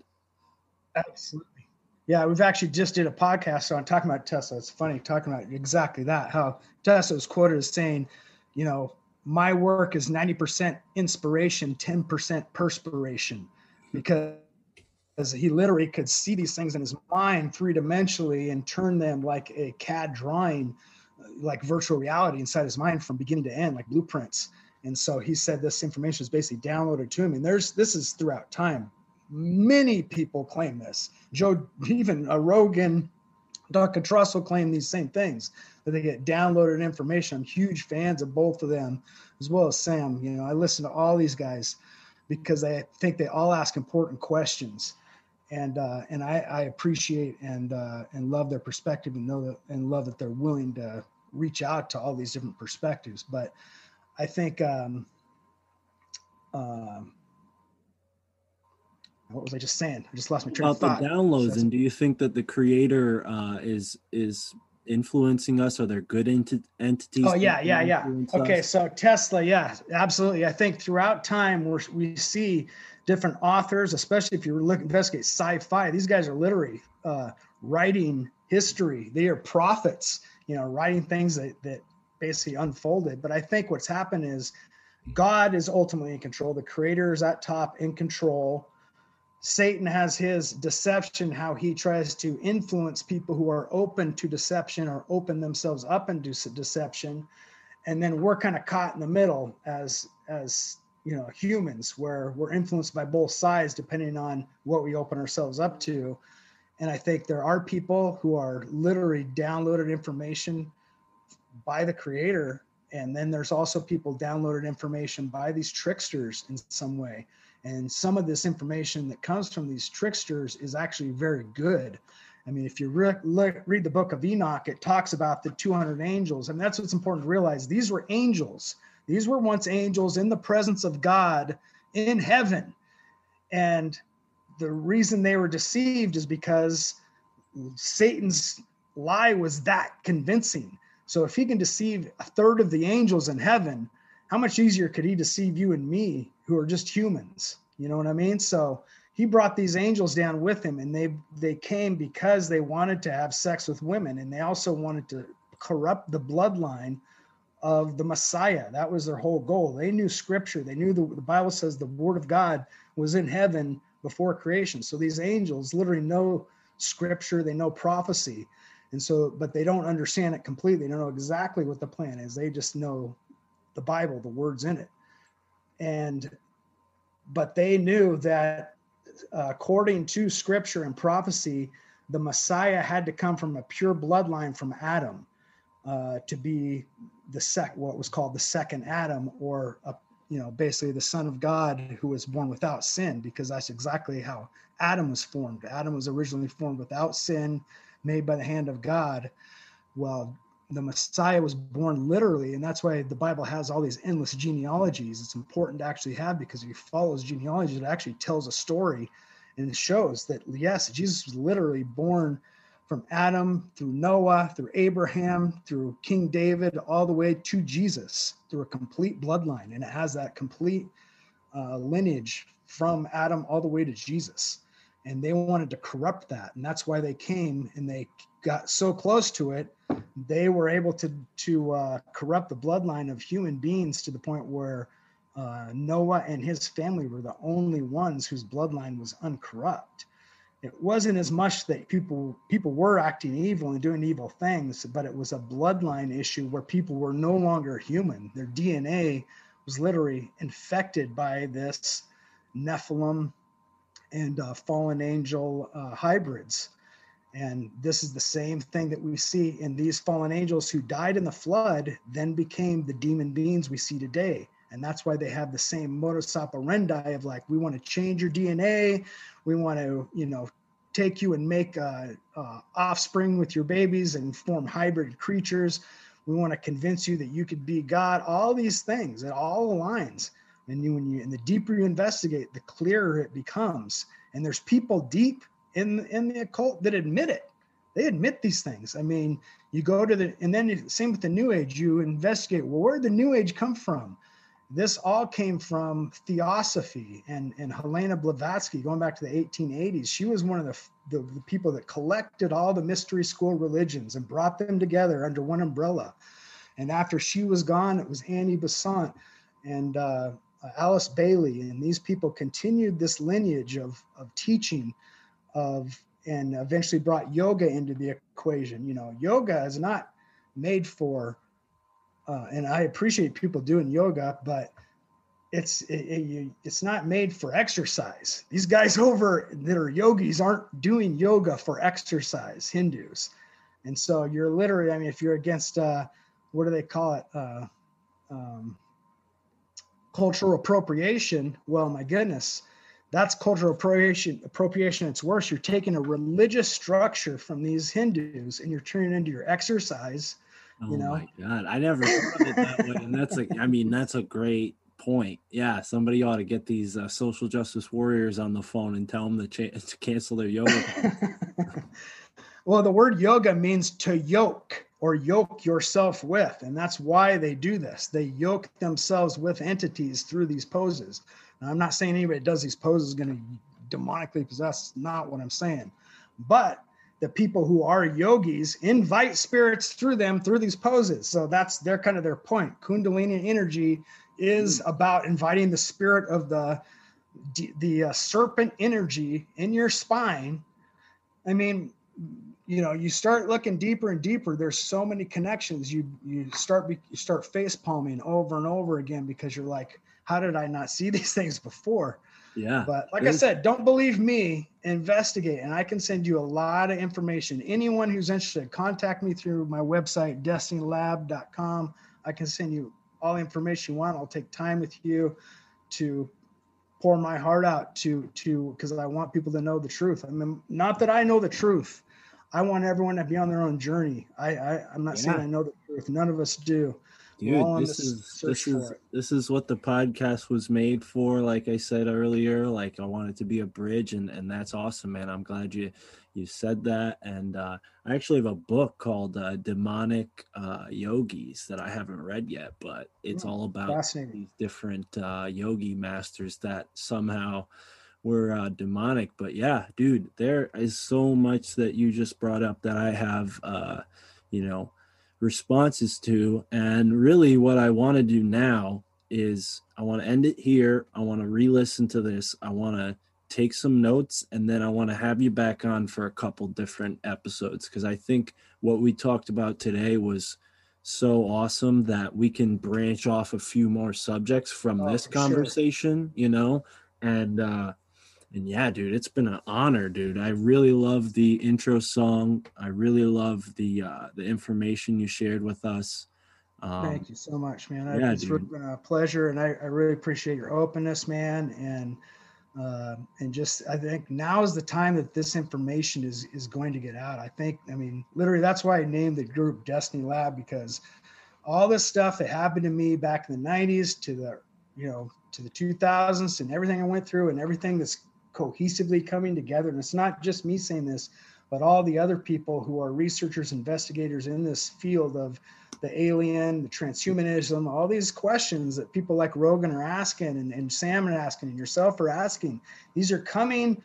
Absolutely. Yeah, we've actually just did a podcast on talking about Tesla. It's funny talking about exactly that. How Tesla was quoted as saying, you know, my work is 90% inspiration, 10% perspiration, because he literally could see these things in his mind three dimensionally and turn them like a CAD drawing, uh, like virtual reality inside his mind from beginning to end, like blueprints. And so he said this information is basically downloaded to him. And there's this is throughout time many people claim this. Joe, even a Rogan, Dr. Trussell claim these same things that they get downloaded information. I'm huge fans of both of them, as well as Sam. You know, I listen to all these guys because I think they all ask important questions, and uh, and I, I appreciate and uh, and love their perspective and know that and love that they're willing to reach out to all these different perspectives. But I think. Um, um, what was I just saying? I just lost my train about of the thought. downloads That's- and do you think that the creator uh is is influencing us are there good enti- entities Oh yeah, yeah, yeah. Okay, us? so Tesla, yeah, absolutely. I think throughout time we're, we see different authors, especially if you're look investigate sci-fi. These guys are literally uh, writing history. They are prophets, you know, writing things that that basically unfolded. But I think what's happened is God is ultimately in control. The Creator is at top in control. Satan has his deception, how he tries to influence people who are open to deception or open themselves up into deception. And then we're kind of caught in the middle as as you know humans, where we're influenced by both sides depending on what we open ourselves up to. And I think there are people who are literally downloaded information by the creator. And then there's also people downloaded information by these tricksters in some way. And some of this information that comes from these tricksters is actually very good. I mean, if you re- look, read the book of Enoch, it talks about the 200 angels. And that's what's important to realize. These were angels These were once angels in the presence of God in heaven. And the reason they were deceived is because Satan's lie was that convincing. So if he can deceive a third of the angels in heaven, how much easier could he deceive you and me who are just humans? You know what I mean? So he brought these angels down with him and they they came because they wanted to have sex with women and they also wanted to corrupt the bloodline of the Messiah. That was their whole goal. They knew scripture. They knew the, the Bible says the word of God was in heaven before creation. So these angels literally know scripture, they know prophecy. And so, but they don't understand it completely. They don't know exactly what the plan is. They just know the Bible, the words in it. And, but they knew that uh, according to scripture and prophecy, the Messiah had to come from a pure bloodline from Adam uh, to be the sec, what was called the second Adam, or a, you know, basically the Son of God who was born without sin, because that's exactly how Adam was formed. Adam was originally formed without sin, made by the hand of God. Well, the Messiah was born literally, and that's why the Bible has all these endless genealogies. It's important to actually have because if you follow his genealogy, it actually tells a story and it shows that yes, Jesus was literally born from Adam through Noah, through Abraham, through King David, all the way to Jesus through a complete bloodline. And it has that complete uh, lineage from Adam all the way to Jesus. And they wanted to corrupt that. And that's why they came and they got so close to it they were able to to uh, corrupt the bloodline of human beings to the point where uh, Noah and his family were the only ones whose bloodline was uncorrupt. It wasn't as much that people people were acting evil and doing evil things, but it was a bloodline issue where people were no longer human. Their DNA was literally infected by this Nephilim and uh, fallen angel uh, hybrids and this is the same thing that we see in these fallen angels who died in the flood, then became the demon beings we see today. And that's why they have the same modus operandi of like, we want to change your DNA. We want to, you know, take you and make uh, uh, offspring with your babies and form hybrid creatures. We want to convince you that you could be God. All these things, it all aligns. And you, when you, and the deeper you investigate, the clearer it becomes. And there's people deep in in the occult that admit it. They admit these things. I mean, you go to the and then same with the New Age. You investigate. Well, where did the New Age come from? This all came from Theosophy and and Helena Blavatsky going back to the 1880s. She was one of the, the, the people that collected all the mystery school religions and brought them together under one umbrella. And after she was gone, it was Annie Besant and uh, Alice Bailey, and these people continued this lineage of of teaching of and eventually brought yoga into the equation. You know, yoga is not made for, uh, and I appreciate people doing yoga, but it's it, it, it's not made for exercise. These guys over that are yogis aren't doing yoga for exercise. Hindus, and so you're literally. I mean, if you're against, uh, what do they call it? Uh, um, cultural appropriation. Well, my goodness that's cultural appropriation appropriation it's worse you're taking a religious structure from these hindus and you're turning it into your exercise oh you know? my god i never thought of it that way and that's a i mean that's a great point yeah somebody ought to get these uh, social justice warriors on the phone and tell them to, cha- to cancel their yoga well the word yoga means to yoke or yoke yourself with and that's why they do this. They yoke themselves with entities through these poses. Now, I'm not saying anybody that does these poses is going to demonically possess. Not what I'm saying, but the people who are yogis invite spirits through them through these poses. So that's their kind of their point. Kundalini energy is mm. about inviting the spirit of the the uh, serpent energy in your spine. I mean, you know, you start looking deeper and deeper. There's so many connections. You you start you start face palming over and over again because you're like, how did I not see these things before? Yeah. But like I said, don't believe me, investigate. And I can send you a lot of information. Anyone who's interested, contact me through my website, destinylab.com. I can send you all the information you want. I'll take time with you to pour my heart out to to because I want people to know the truth. I mean, not that I know the truth. I want everyone to be on their own journey. I, I am not yeah. saying I know the truth. None of us do Dude, this is this is this is what the podcast was made for. Like I said earlier, like I want it to be a bridge, and and that's awesome, man. I'm glad you you said that. And uh, I actually have a book called uh, Demonic uh, Yogis that I haven't read yet, but it's all about these different uh, yogi masters that somehow were uh, demonic. But yeah, dude, there is so much that you just brought up that I have, uh, you know, responses to. And really, what I want to do now is I want to end it here. I want to re listen to this. I want to take some notes and then I want to have you back on for a couple different episodes because I think what we talked about today was so awesome that we can branch off a few more subjects from Oh, this for sure. conversation, you know? And uh and yeah, dude, it's been an honor, dude. I really love the intro song. I really love the uh the information you shared with us. Um, Thank you so much, man. Yeah, it's dude. been a pleasure, and I, I really appreciate your openness, man. And uh, and just I think now is the time that this information is is going to get out. I think I mean literally that's why I named the group Destiny Lab because all this stuff that happened to me back in the 90s to the you know to the 2000s and everything I went through and everything that's cohesively coming together. And it's not just me saying this but all the other people who are researchers investigators in this field of the alien the transhumanism all these questions that people like rogan are asking and, and sam are asking and yourself are asking these are coming.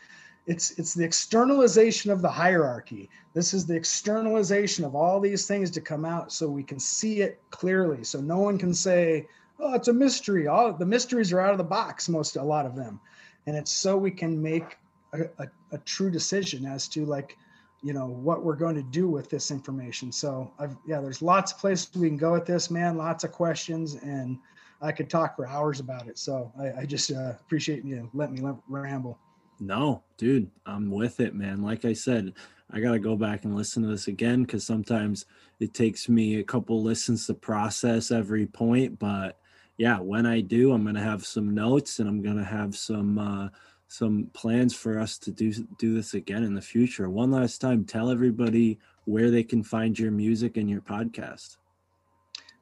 It's it's the externalization of the hierarchy. This is the externalization of all these things to come out so we can see it clearly. So no one can say oh it's a mystery. All the mysteries are out of the box most a lot of them and it's so we can make a, a, a true decision as to like you know what we're going to do with this information so i've yeah there's lots of places we can go with this man lots of questions and i could talk for hours about it so i, I just uh, appreciate you let me ramble No, dude, I'm with it, man. Like I said, I got to go back and listen to this again because sometimes it takes me a couple listens to process every point. But yeah, when I do, I'm going to have some notes and I'm going to have some, uh, some plans for us to do do this again in the future. One last time, tell everybody where they can find your music and your podcast.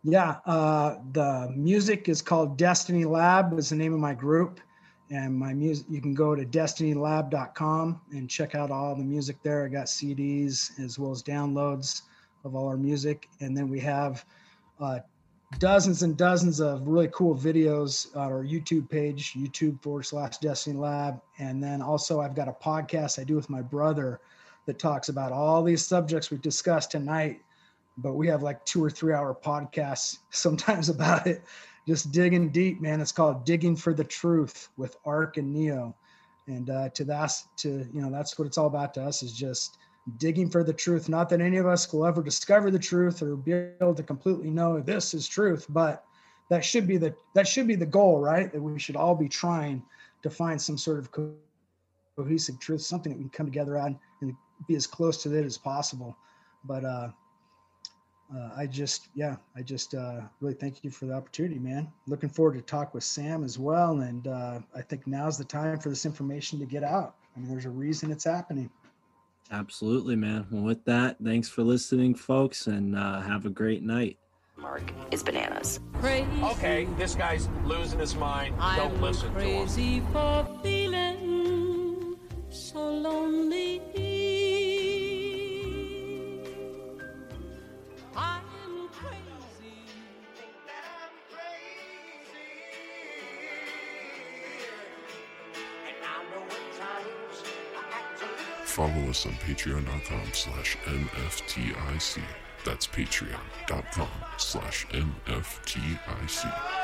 yeah uh, the music is called destiny lab is the name of my group and my music you can go to destinylab.com and check out all the music there i got cds as well as downloads of all our music and then we have uh, dozens and dozens of really cool videos on our youtube page youtube forward slash destiny lab and then also i've got a podcast i do with my brother that talks about all these subjects we discussed tonight but we have like two or three hour podcasts sometimes about it just digging deep, man. It's called Digging for the Truth with Ark and Neo. And uh, to that, to you know, that's what it's all about to us is just digging for the truth. Not that any of us will ever discover the truth or be able to completely know this is truth, but that should be the that should be the goal, right? That we should all be trying to find some sort of co- cohesive truth, something that we can come together on and be as close to it as possible. But uh, uh, I just, yeah, I just uh, really thank you for the opportunity, man. Looking forward to talk with Sam as well. And uh, I think now's the time for this information to get out. I mean, there's a reason it's happening. Absolutely, man. Well, with that, thanks for listening, folks, and uh, have a great night. Mark is bananas. Okay, this guy's losing his mind. Don't I'm listen to him. Us on patreon.com slash mftic. That's patreon.com slash mftic.